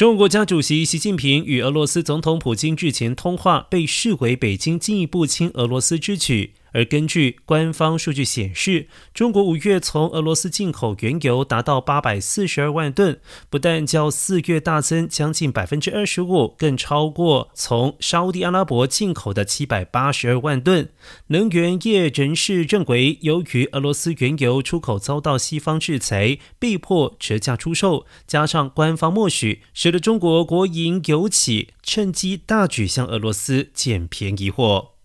中国国家主席习近平与俄罗斯总统普京日前通话，被视为北京进一步亲俄罗斯之举。而根据官方数据显示，中国五月从俄罗斯进口原油达到八百四十二万吨，不但较四月大增将近百分之二十五，更超过从沙地阿拉伯进口的七百八十二万吨。能源业人士认为，由于俄罗斯原油出口遭到西方制裁，被迫折价出售，加上官方默许，使得中国国营油企趁机大举向俄罗斯捡便宜货。